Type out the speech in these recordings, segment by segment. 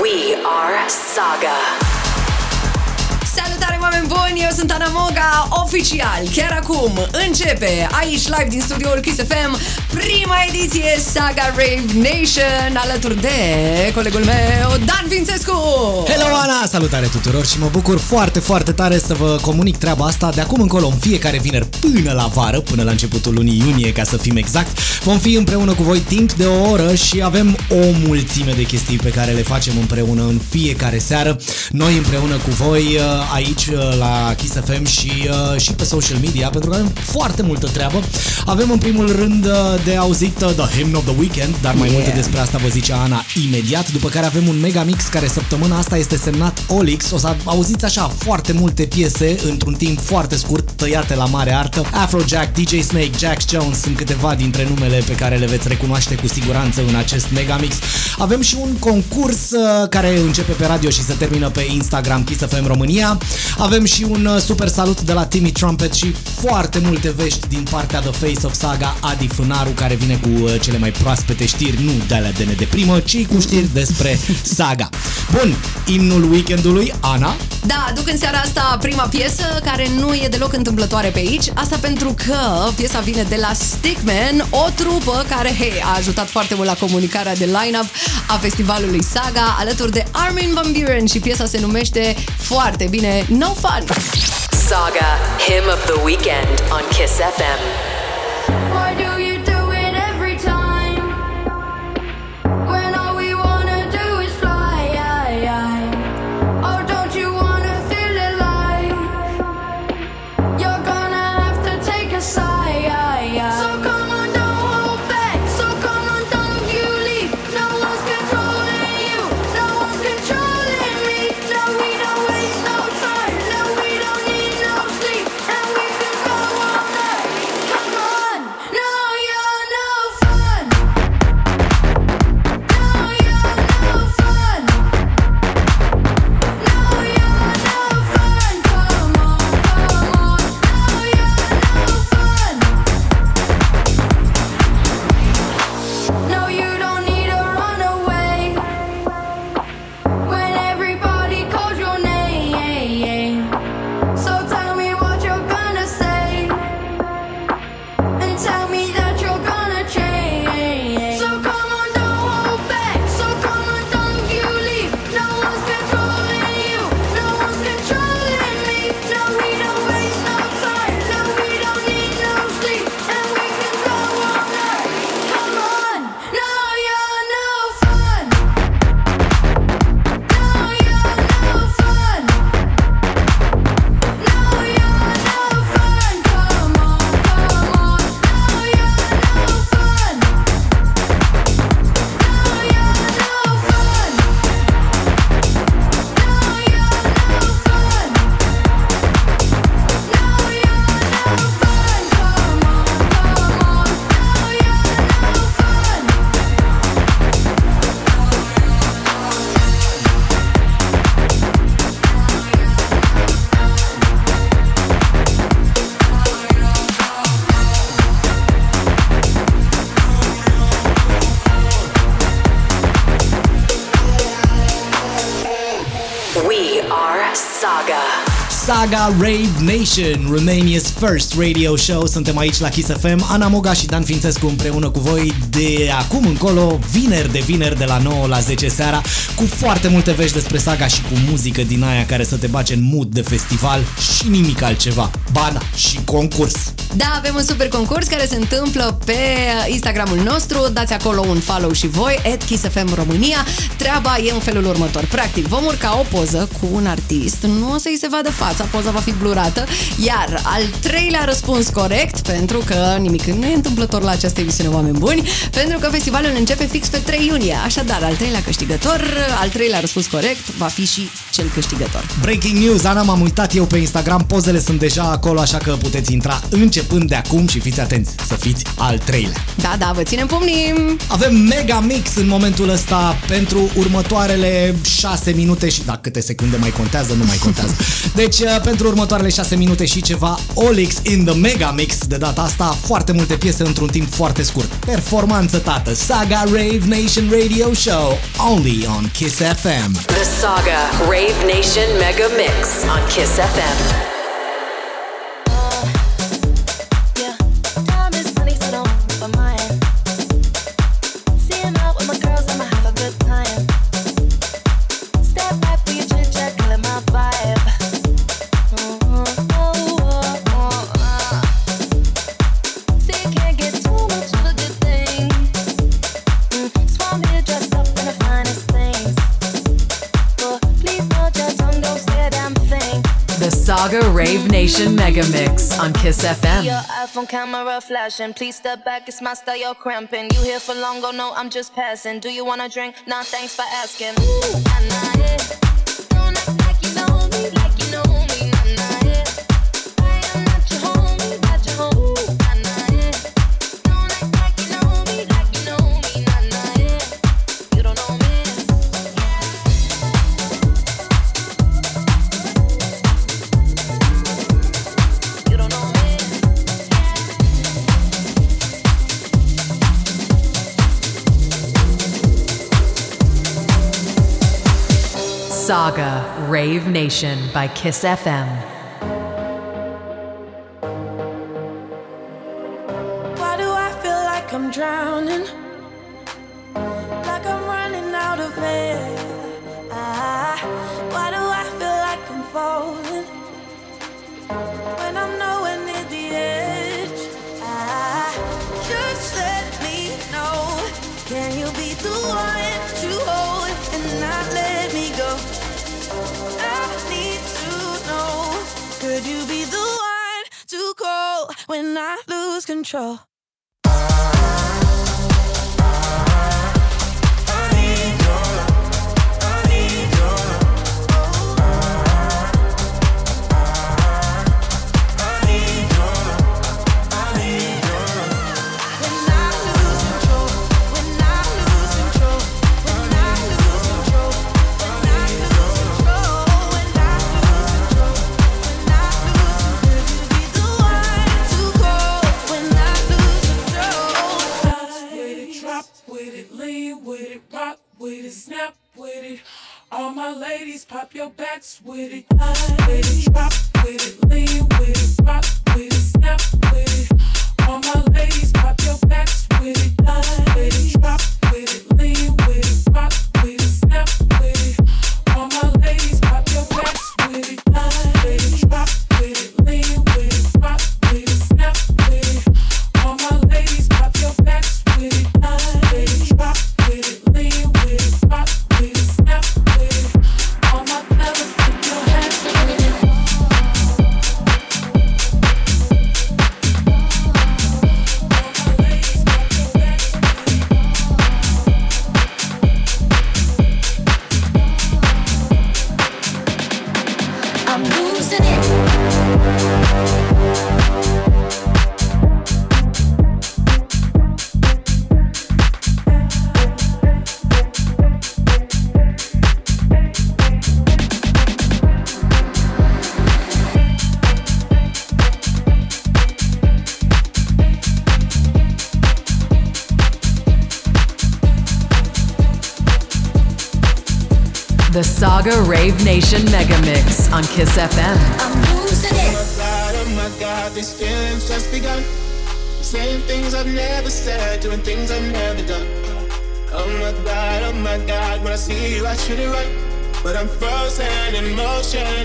We are Saga. Salutare oameni buni, eu sunt Ana Moga, oficial, chiar acum începe aici live din studioul Kiss FM prima ediție Saga Rave Nation alături de colegul meu Dan Vințescu Hello Ana, salutare tuturor și mă bucur foarte, foarte tare să vă comunic treaba asta de acum încolo în fiecare vineri până la vară, până la începutul lunii iunie ca să fim exact. Vom fi împreună cu voi timp de o oră și avem o mulțime de chestii pe care le facem împreună în fiecare seară. Noi împreună cu voi uh, aici uh, la Kiss FM și, uh, și pe social media pentru că avem foarte multă treabă. Avem în primul rând de auzit The Hymn of the Weekend, dar mai yeah. multe despre asta vă zice Ana imediat, după care avem un mega mix care săptămâna asta este semnat Olix. O să auziți așa foarte multe piese într-un timp foarte scurt, tăiate la mare artă. Afrojack, DJ Snake, Jack Jones sunt câteva dintre numele pe care le veți recunoaște cu siguranță în acest mega mix. Avem și un concurs care începe pe radio și se termină pe Instagram Kiss FM România. Avem și un uh, super salut de la Timmy Trumpet și foarte multe vești din partea The Face of Saga, Adi Fânaru, care vine cu uh, cele mai proaspete știri, nu de alea de nedeprimă, ci cu știri despre Saga. Bun, imnul weekendului, Ana? Da, aduc în seara asta prima piesă care nu e deloc întâmplătoare pe aici. Asta pentru că piesa vine de la Stickman, o trupă care, hei, a ajutat foarte mult la comunicarea de line-up a festivalului Saga, alături de Armin Van Buren și piesa se numește foarte bine No Fun. Saga, Hymn of the Weekend on Kiss FM. Saga Rave Nation, Romania's first radio show. Suntem aici la Kiss FM, Ana Moga și Dan Fințescu împreună cu voi de acum încolo, vineri de vineri de la 9 la 10 seara, cu foarte multe vești despre Saga și cu muzică din aia care să te bage în mood de festival și nimic altceva. Bana și concurs. Da, avem un super concurs care se întâmplă pe Instagramul nostru. Dați acolo un follow și voi, @kissfm România. Treaba e în felul următor. Practic, vom urca o poză cu un artist, nu o să-i se vadă fața, poza va fi blurată, iar al treilea răspuns corect, pentru că nimic nu e întâmplător la această emisiune, oameni buni, pentru că festivalul începe fix pe 3 iunie. Așadar, al treilea câștigător, al treilea răspuns corect, va fi și cel câștigător. Breaking news, Ana, m-am uitat eu pe Instagram, pozele sunt deja acolo, așa că puteți intra începând de acum și fiți atenți să fiți al treilea. Da, da, vă ținem pumnim! Avem mega mix în momentul ăsta pentru următoarele 6 minute și dacă câte secunde mai contează, nu mai contează. Deci uh, pentru următoarele 6 minute și ceva Olix in the Mega Mix. De data asta, foarte multe piese într-un timp foarte scurt. Performanță, tată! Saga Rave Nation Radio Show, only on Kiss FM. The Saga Rave Nation Mega Mix on Kiss FM. Nation Mega Mix on Kiss FM. Your iPhone camera flashing. Please step back, it's my style, you're cramping. You here for long, oh no, I'm just passing. Do you wanna drink? Nah, thanks for asking. Ooh, nah, nah, yeah. Saga Rave Nation by Kiss FM. control. All my ladies, pop your backs with it. Drop with it, lean with it, rock Saga Rave Nation Mega Mix on Kiss FM. I'm losing it. Oh my god, oh my god, these feelings just begun. Saying things I've never said, doing things I've never done. Oh my god, oh my god, when I see you, I should it right. But I'm frozen in motion,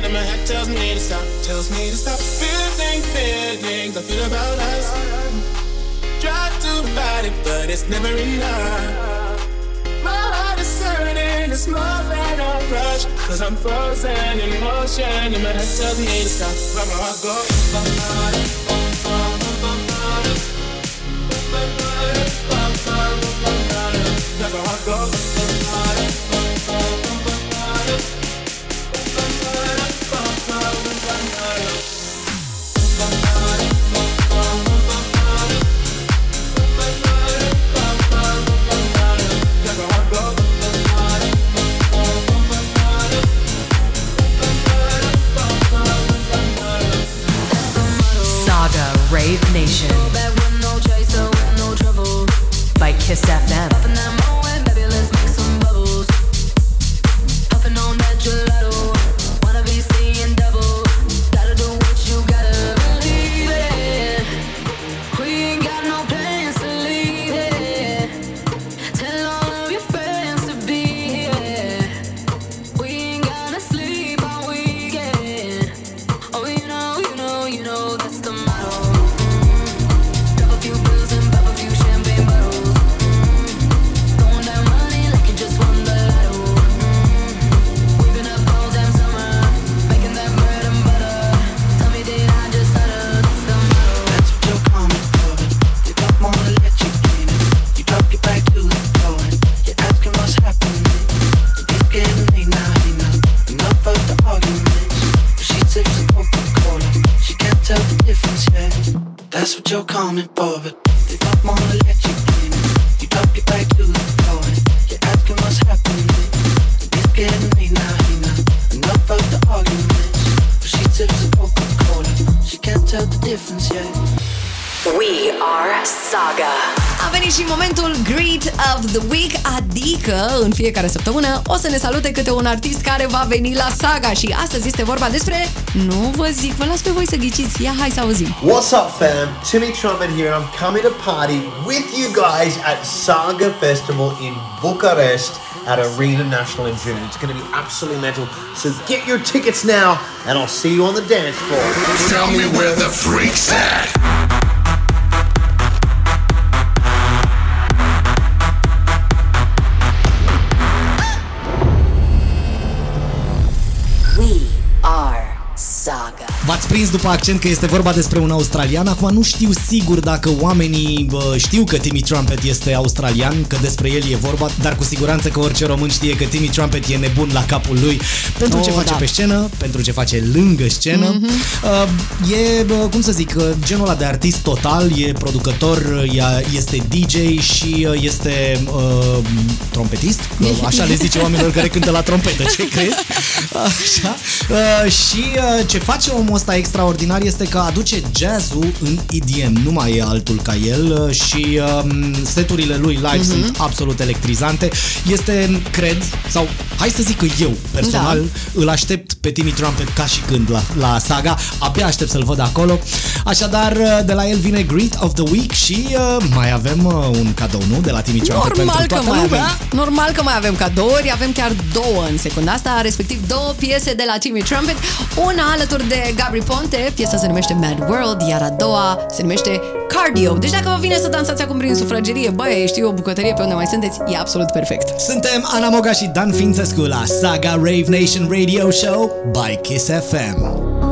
rush Cause I'm frozen in motion And my head tells me to stop Where my heart goes That's my heart goes what you're coming for, but they don't wanna let you in. You drop your back to the floor you're asking what's happening. It's getting late now, hey now. Enough of the arguments. But she tips a Coca-Cola. She can't tell the difference yet. We are Saga. A venit și momentul Greet of the Week, adică în fiecare săptămână o să ne salute câte un artist care va veni la saga și astăzi este vorba despre... Nu vă zic, vă las pe voi să ghiciți. Ia, hai să auzim. What's up, fam? Timmy Trumpet here, and I'm coming to party with you guys at Saga Festival in Bucharest at Arena National in June. It's going to be absolutely mental. So get your tickets now, and I'll see you on the dance floor. Tell me where the freaks at. Saga. V-ați prins după accent că este vorba despre un australian. Acum nu știu sigur dacă oamenii bă, știu că Timmy Trumpet este australian, că despre el e vorba, dar cu siguranță că orice român știe că Timmy Trumpet e nebun la capul lui pentru Oh, ce face da. pe scenă, pentru ce face lângă scenă. Uh, e, bă, cum să zic, uh, genul ăla de artist total, e producător, uh, ea- este DJ și uh, este uh, trompetist. Uh, Așa le zice oamenilor care cântă la trompetă, ce crezi? Așa. Uh, și uh, ce face omul ăsta extraordinar este că aduce jazzul în EDM, nu mai e altul ca el uh, și um, seturile lui live Mhm. sunt absolut electrizante. Este, cred, sau hai să zic că eu personal Da. îl aștept pe Timmy Trumpet ca și când la, la saga, abia aștept să-l văd acolo. Așadar, uh, de la el vine Greet of the Week și uh, mai avem uh, un cadou, nu? De la Timmy Trumpet Normal pentru că, toată mai lumea. avem, normal că mai avem cadouri, avem chiar două în secunda asta, respectiv două piese de la Timmy Trumpet, una alături de Gabri Ponte, piesa se numește Mad World, iar a doua se numește Cardio. Deci dacă vă vine să dansați acum prin sufragerie, băi, știu o bucătărie pe unde mai sunteți, e absolut perfect. Suntem Ana Moga și Dan Fințescu la Saga Rave Nation Radio Show by Kiss FM.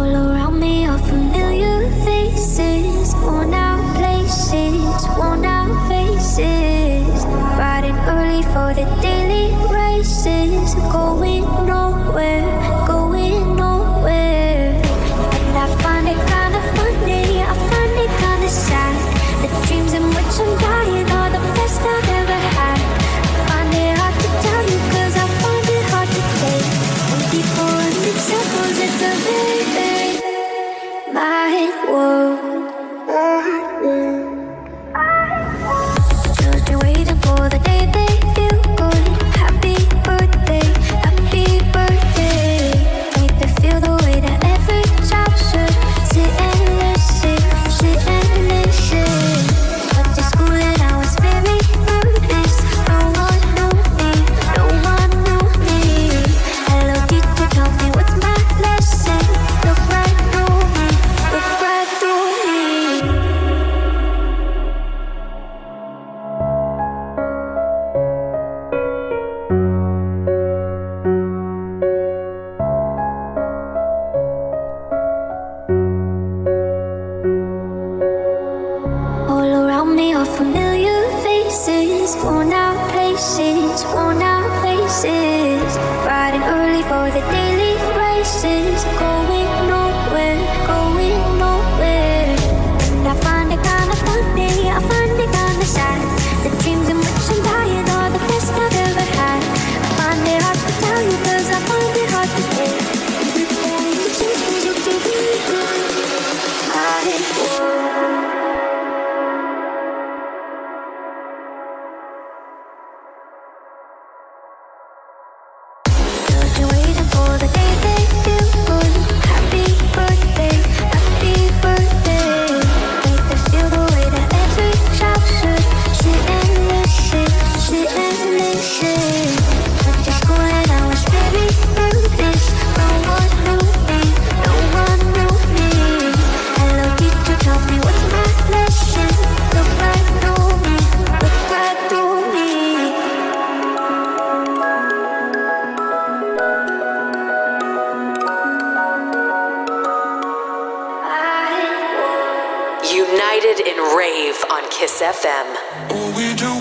On Kiss FM.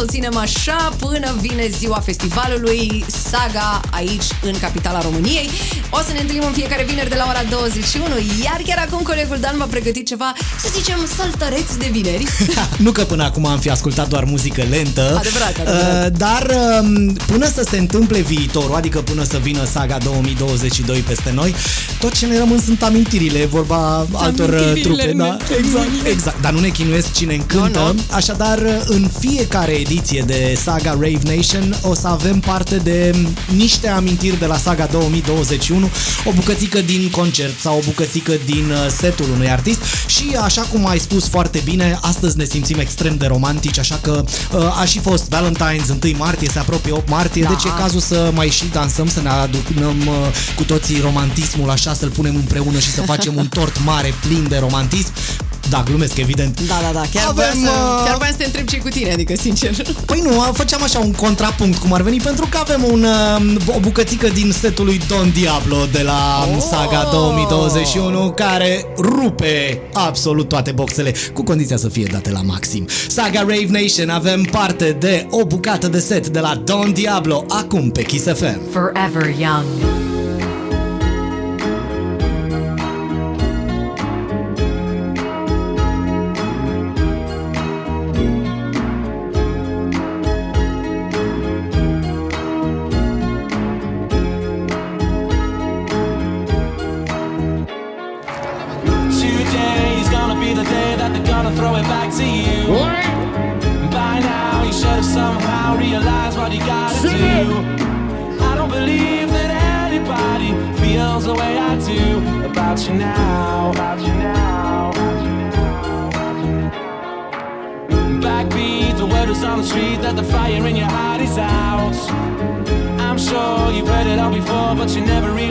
Să o ținem așa, până vine ziua festivalului Saga aici, în capitala României. O să ne întâlnim în fiecare vineri de la ora 21, iar chiar acum colegul Dan v-a pregătit ceva, să zicem, saltăreți de vineri. nu că până acum am fi ascultat doar muzică lentă, Adevărat, adevărat. uh, dar um, până să se întâmple viitorul, adică până să vină saga 2022 peste noi, tot ce ne rămân sunt amintirile, e vorba altor uh, Amintirile trupe. Da, ne exact, exact. Dar nu ne chinuiesc cine încântă. Nu, nu. Așadar, uh, în fiecare ediție de Saga Rave Nation o să avem parte de um, niște amintiri de la Saga 2021, o bucățică din concert sau o bucățică din uh, setul unui artist și așa cum ai spus foarte bine, astăzi ne simțim extrem de romantici, așa că uh, a și fost Valentine's 1 martie, se apropie 8 martie, Da. deci e cazul să mai și dansăm, să ne aducem uh, cu toții romantismul așa, să-l punem împreună și să facem un tort mare plin de romantism. Da, glumesc, evident. Da, da, da, chiar, Avem, voiam să, uh, chiar voiam să te întreb ce cu tine, adică sincer. Păi nu, făceam așa un contrapunct cum ar veni pentru că avem un, uh, o bucățică din setul lui Don Diablo de la Oh! Saga 2021 care rupe absolut toate boxele cu condiția să fie date la maxim. Saga Rave Nation avem parte de o bucată de set de la Don Diablo acum pe Kiss FM. Forever Young.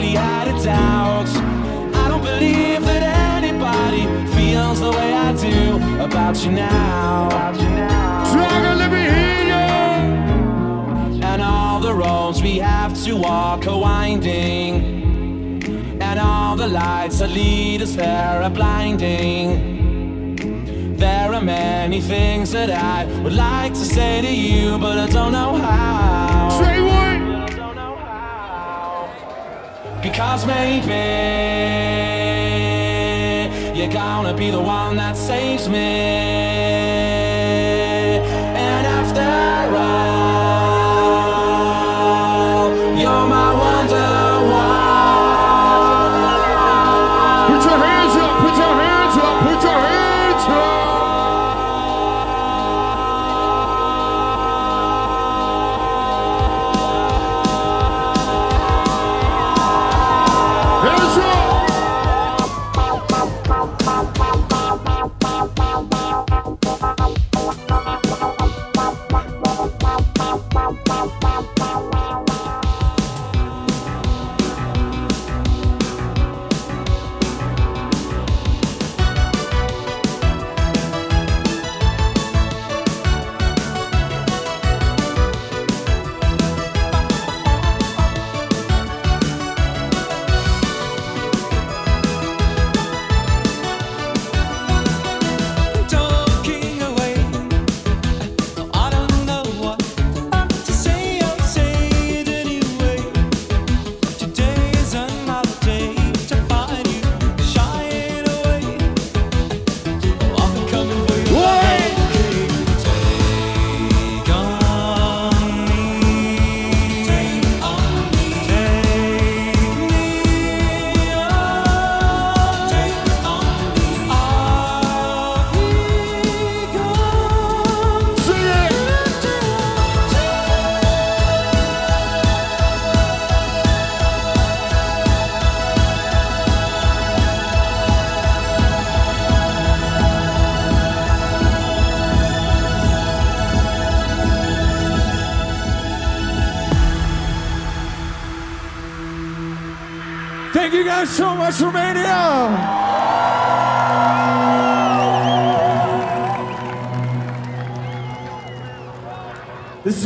Really had doubt. I don't believe that anybody feels the way I do about you now. Dragon, let me hear you. And all the roads we have to walk are winding, and all the lights that lead us there are blinding. There are many things that I would like to say to you, but I don't know how. Because maybe you're gonna be the one that saves me.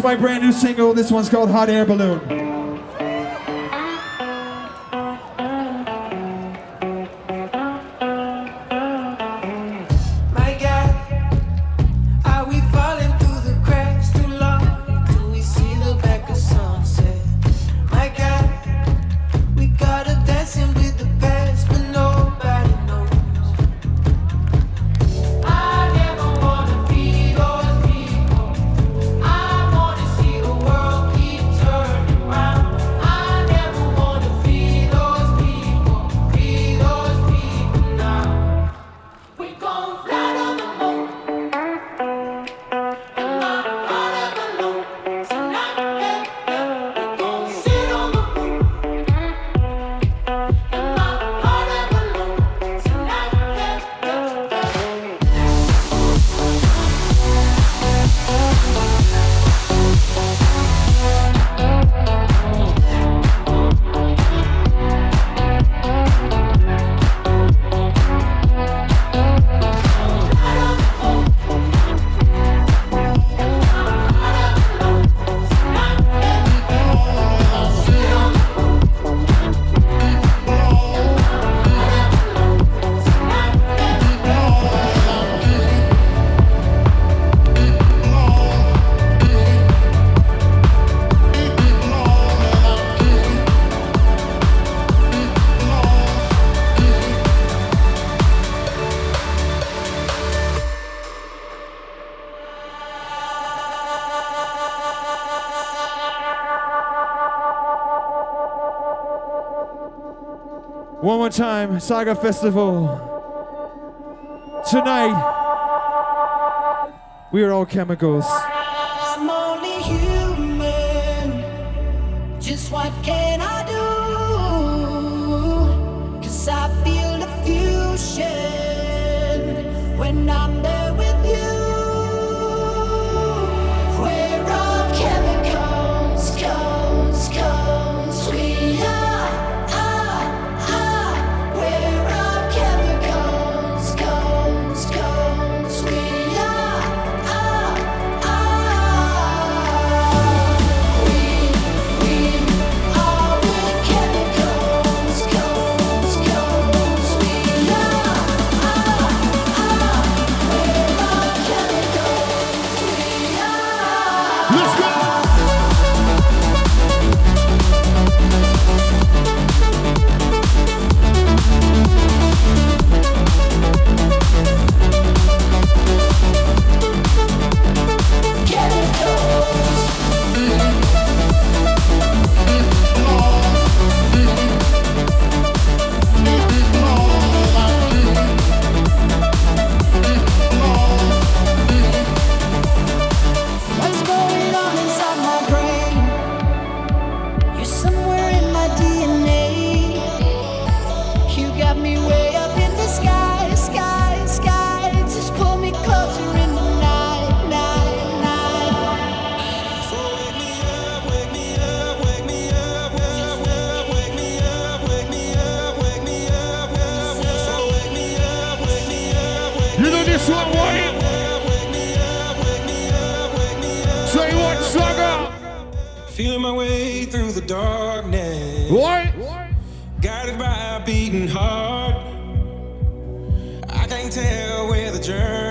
My brand new single. This one's called Hot Air Balloon. Summertime Saga Festival. Tonight, we are all chemicals. I'm only human. Just what can I do? my way through the darkness. What? Guided by a beating heart. I can't tell where the journey.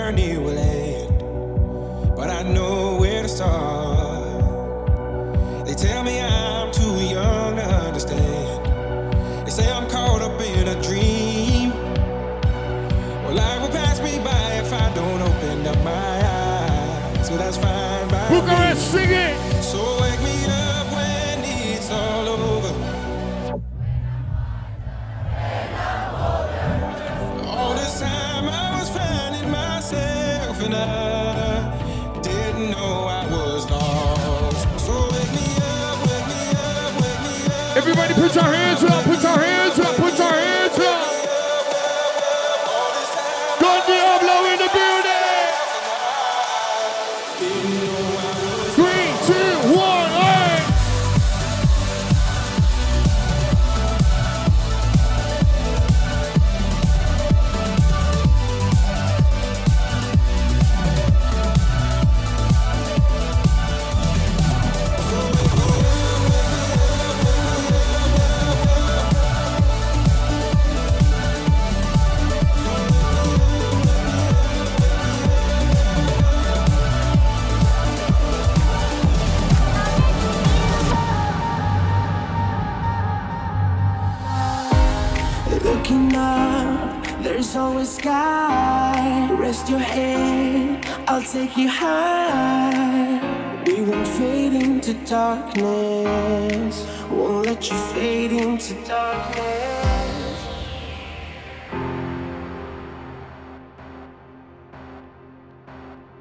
head, I'll take you high. We won't fade into darkness, won't let you fade into darkness.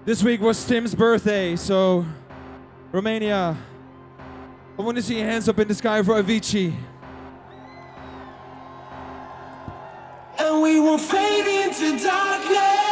This week was Tim's birthday, so Romania, I want to see your hands up in the sky for Avicii. And we will fade into darkness.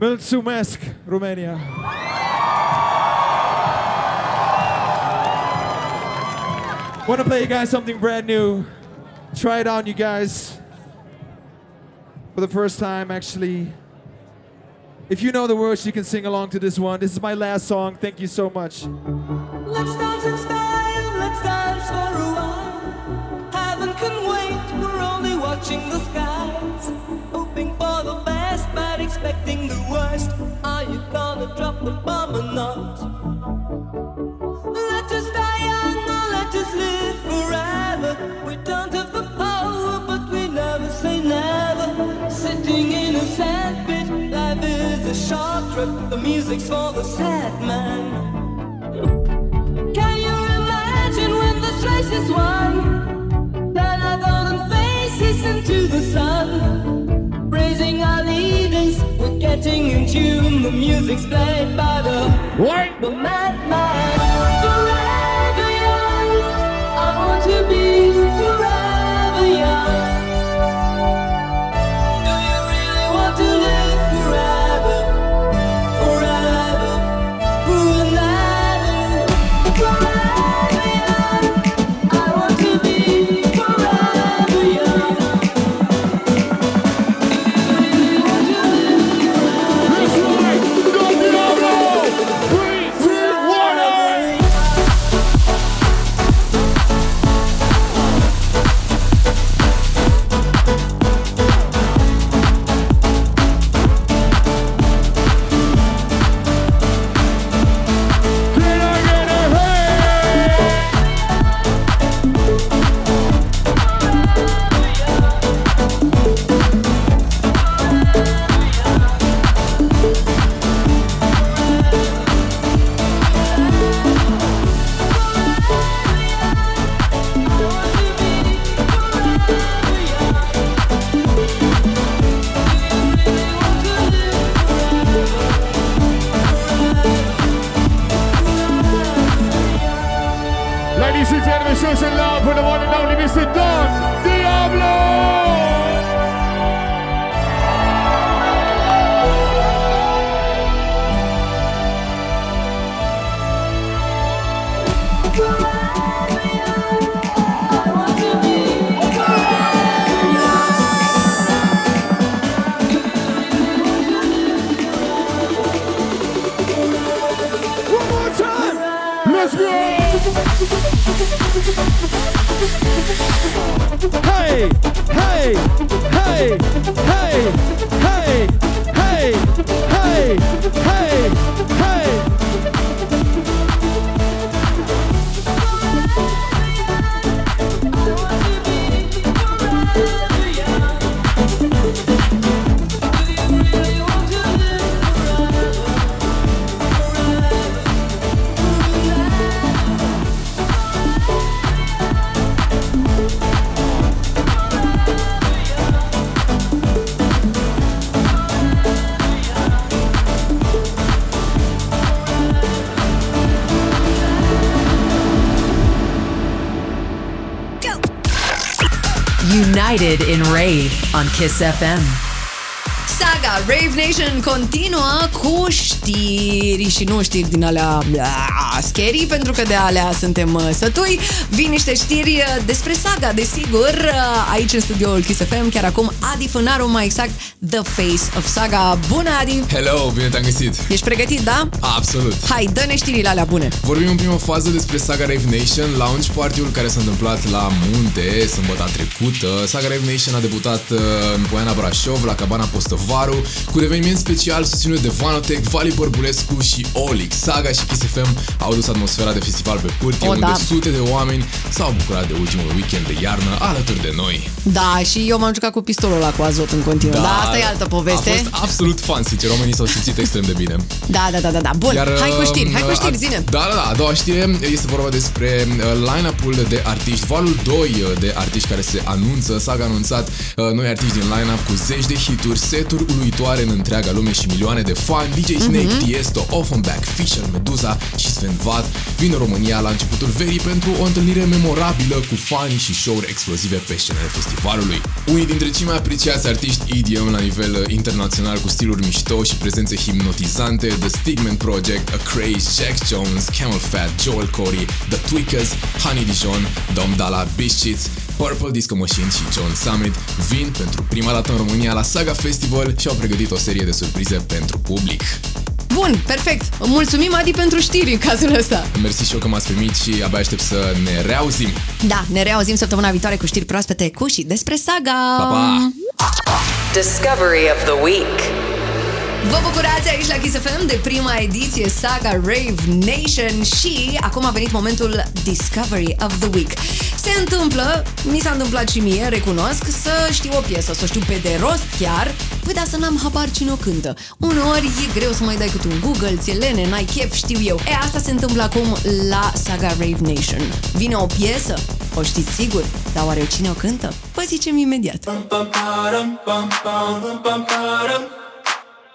Mulțumesc, Romania. Want to play you guys something brand new. Try it on, you guys. For the first time, actually. If you know the words, you can sing along to this one. This is my last song. Thank you so much. Let's dance in style, let's dance for a while. Heaven can wait, we're only watching the skies. Let us die young or let us live forever. We don't have the power, but we never say never. Sitting in a sandpit, life is a short trip. The music's for the sad man. Can you imagine when this race is won? Our golden faces into the sun. Praising our we're getting in tune. The music's played by the what? The madman. On Kiss FM. Saga Rave Nation continuă cu știri și nu știri din alea bla, scary, pentru că de alea suntem uh, sătui. Vin niște știri uh, despre Saga, desigur, uh, aici în studioul Kiss FM, chiar acum Adi Fânaru, mai exact The Face of Saga. Bună, Adi! Hello, bine te-am găsit! Ești pregătit, da? Absolut! Hai, dă-ne știrile alea bune! Vorbim în prima fază despre Saga Rave Nation, launch party-ul care s-a întâmplat la Munte sâmbătă trecută. Saga Rave Nation a debutat uh, în Poiana Brașov, la Cabana Postăvaru, cu un eveniment special susținut de Vanotech, Vali Bărbulescu și Olix. Saga și Kiss FM au dus atmosfera de festival pe pârtie, O, unde da. sute de oameni s-au bucurat de ultimul weekend de iarnă alături de noi. Da, și eu m-am jucat cu pistolul ăla cu azot în continuu. Da, asta e altă poveste. A fost absolut fan, sincer, oamenii s-au simțit extrem de bine. Da, da, da, da, da. Bun, hai cu știri, hai cu știri, a- zine. Da, da, da, a doua știre este vorba despre uh, line-up-ul de artiști, valul 2 uh, de artiști care se anunță. Saga a anunțat uh, noi artiști din line-up cu zeci de hituri, seturi uluitoare în întreaga lume și milioane de fani. DJ Snake, Mhm. Tiesto, Offenbach, Fisher, Meduza și Sven Vad vin în România la începutul verii pentru o întâlnire memorabilă cu fani și show-uri explozive pe scenele festivalului. Unii dintre cei mai apreciați artiști EDM la nivel uh, internațional cu stiluri mișto și prezențe hipnotizante, The Stigman Project, A Craze, Jack Jones, Camel Fat, Joel Corey, The Tweakers, Honey Dijon, Dom Dalla, Biscuits, Purple Disco Machine și John Summit vin pentru prima dată în România la Saga Festival și au pregătit o serie de surprize pentru public. Bun, perfect. Mulțumim, Adi, pentru știri în cazul ăsta. Mersi și eu că m-ați primit și abia aștept să ne reauzim. Da, ne reauzim săptămâna viitoare cu știri proaspete cu și despre saga. Pa, pa! Discovery of the Week. Vă bucurați aici la Kiss FM de prima ediție Saga Rave Nation și acum a venit momentul Discovery of the Week. Se întâmplă, mi s-a întâmplat și mie, recunosc, să știu o piesă, să o știu pe de rost chiar, păi dar să n-am habar cine o cântă. Uneori e greu să mai dai cât un Google, ți-e lene, n-ai chef, știu eu. E, asta se întâmplă acum la Saga Rave Nation. Vine o piesă, o știți sigur, dar oare cine o cântă? Vă zicem imediat.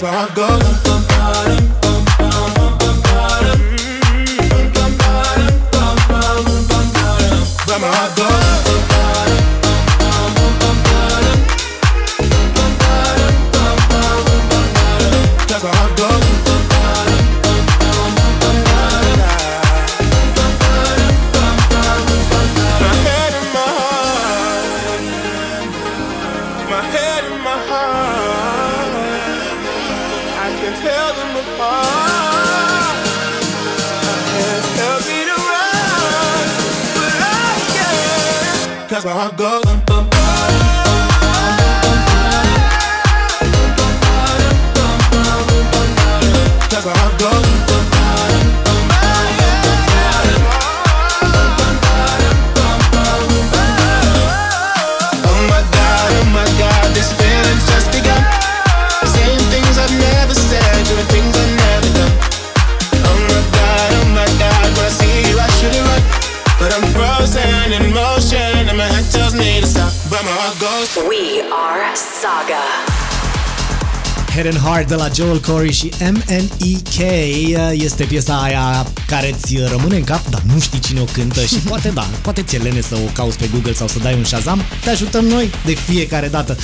that's where I go. Grandma, I go. Goes. Head and Heart de la Joel Corey și MNEK este piesa aia care ți rămâne în cap, dar nu știi cine o cântă și poate da, poate ți lene să o cauți pe Google sau să dai un Shazam, te ajutăm noi de fiecare dată.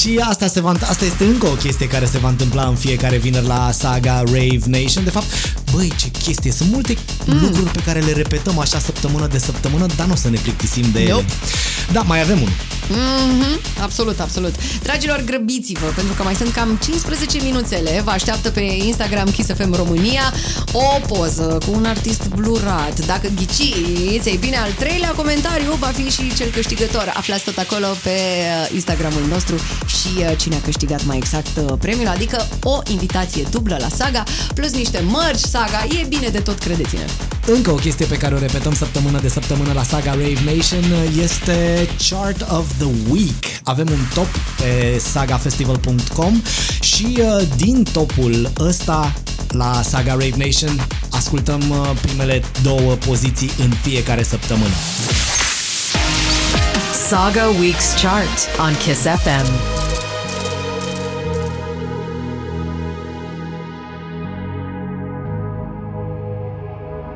Și asta, se va, asta este încă o chestie care se va întâmpla în fiecare vineri la Saga Rave Nation. De fapt, băi, ce chestie, sunt multe mm. lucruri pe care le repetăm așa săptămână de săptămână, dar nu o să ne plictisim de ele. Nope. Da, mai avem unul. Mm-hmm, absolut, absolut. Dragilor, grăbiți-vă, pentru că mai sunt cam 15 minuțele. Vă așteaptă pe Instagram Kiss FM România o poză cu un artist blurat. Dacă ghiciți, ei bine, al treilea comentariu va fi și cel câștigător. Aflați tot acolo pe uh, Instagramul nostru și uh, cine a câștigat mai exact uh, premiul, adică o invitație dublă la Saga, plus niște mărci Saga. E bine de tot, credeți-ne. Încă o chestie pe care o repetăm săptămână de săptămână la Saga Rave Nation este Chart of the Week. Avem un top pe sagafestival.com și uh, din topul ăsta la Saga Rave Nation ascultăm uh, primele două poziții în fiecare săptămână. Saga Week's Chart on Kiss FM.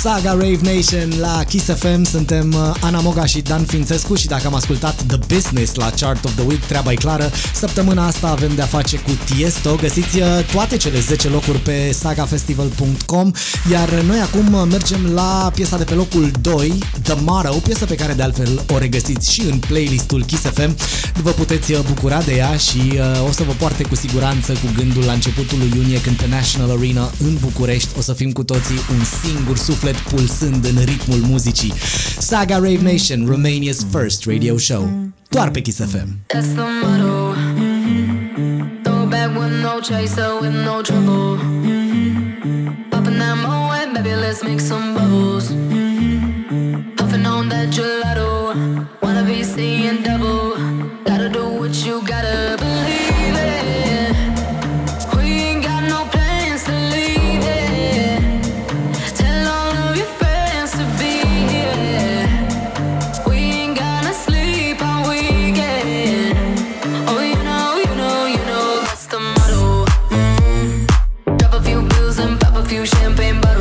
Saga Rave Nation la Kiss FM Suntem uh, Ana Moga și Dan Fințescu Și dacă am ascultat The Business la Chart of the Week Treaba e clară. Săptămâna asta avem de-a face cu Tiesto. Găsiți uh, toate cele 10 locuri pe sagafestival.com Iar noi acum uh, mergem la piesa de pe locul 2 The Motto Piesă pe care de altfel o regăsiți și în playlistul Kiss FM Vă puteți bucura de ea și uh, o să vă poarte cu siguranță cu gândul la începutul lui iunie când pe National Arena în București o să fim cu toții un singur suflet pulsând în ritmul muzicii. Saga Rave Nation, Romania's first radio show. Doar pe Kiss FM. That's the motto. Throw it back with no chaser, with no trouble. Popping that moe, baby, let's make some bubbles. Puffing on that gelato, wanna be seeing double. champagne bottle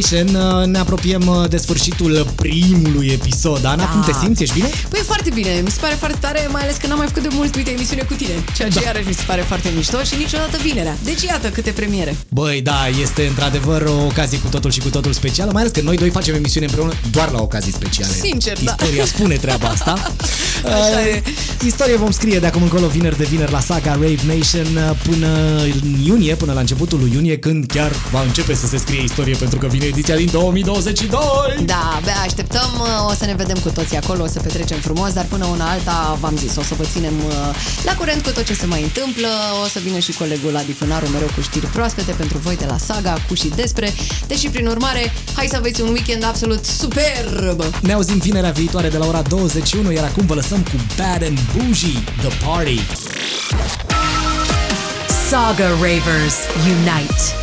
Nation, uh, ne apropiem uh, de sfârșitul primului episod. Ana, cum te simți? Ești bine? Păi foarte bine, mi se pare foarte tare, mai ales că n-am mai făcut de mult, uite, emisiune cu tine, ceea ce da. iarăși mi se pare foarte mișto și niciodată vinerea. Deci iată câte premiere. Băi, da, este într-adevăr o ocazie cu totul și cu totul specială, mai ales că noi doi facem emisiune împreună doar la ocazii speciale. Sincer, da. Istoria spune treaba asta. Așa e. Istorie vom scrie de acum încolo vineri de vineri la Saga Rave Nation uh, până în iunie, până la începutul lui iunie, când chiar va începe să se scrie istorie, pentru că vine ediția din 2022. Da, abia așteptăm, o să ne vedem cu toții acolo, o să petrecem frumos, dar până una alta, v-am zis, o să vă ținem uh, la curent cu tot ce se mai întâmplă, o să vină și colegul Adi Pânaru mereu cu știri proaspete pentru voi de la Saga, cu și despre, deși prin urmare, hai să aveți un weekend absolut superb! Ne auzim vinerea viitoare de la ora 21, iar acum vă lăsăm cu Bad and Bougie, The Party. Saga Ravers Unite.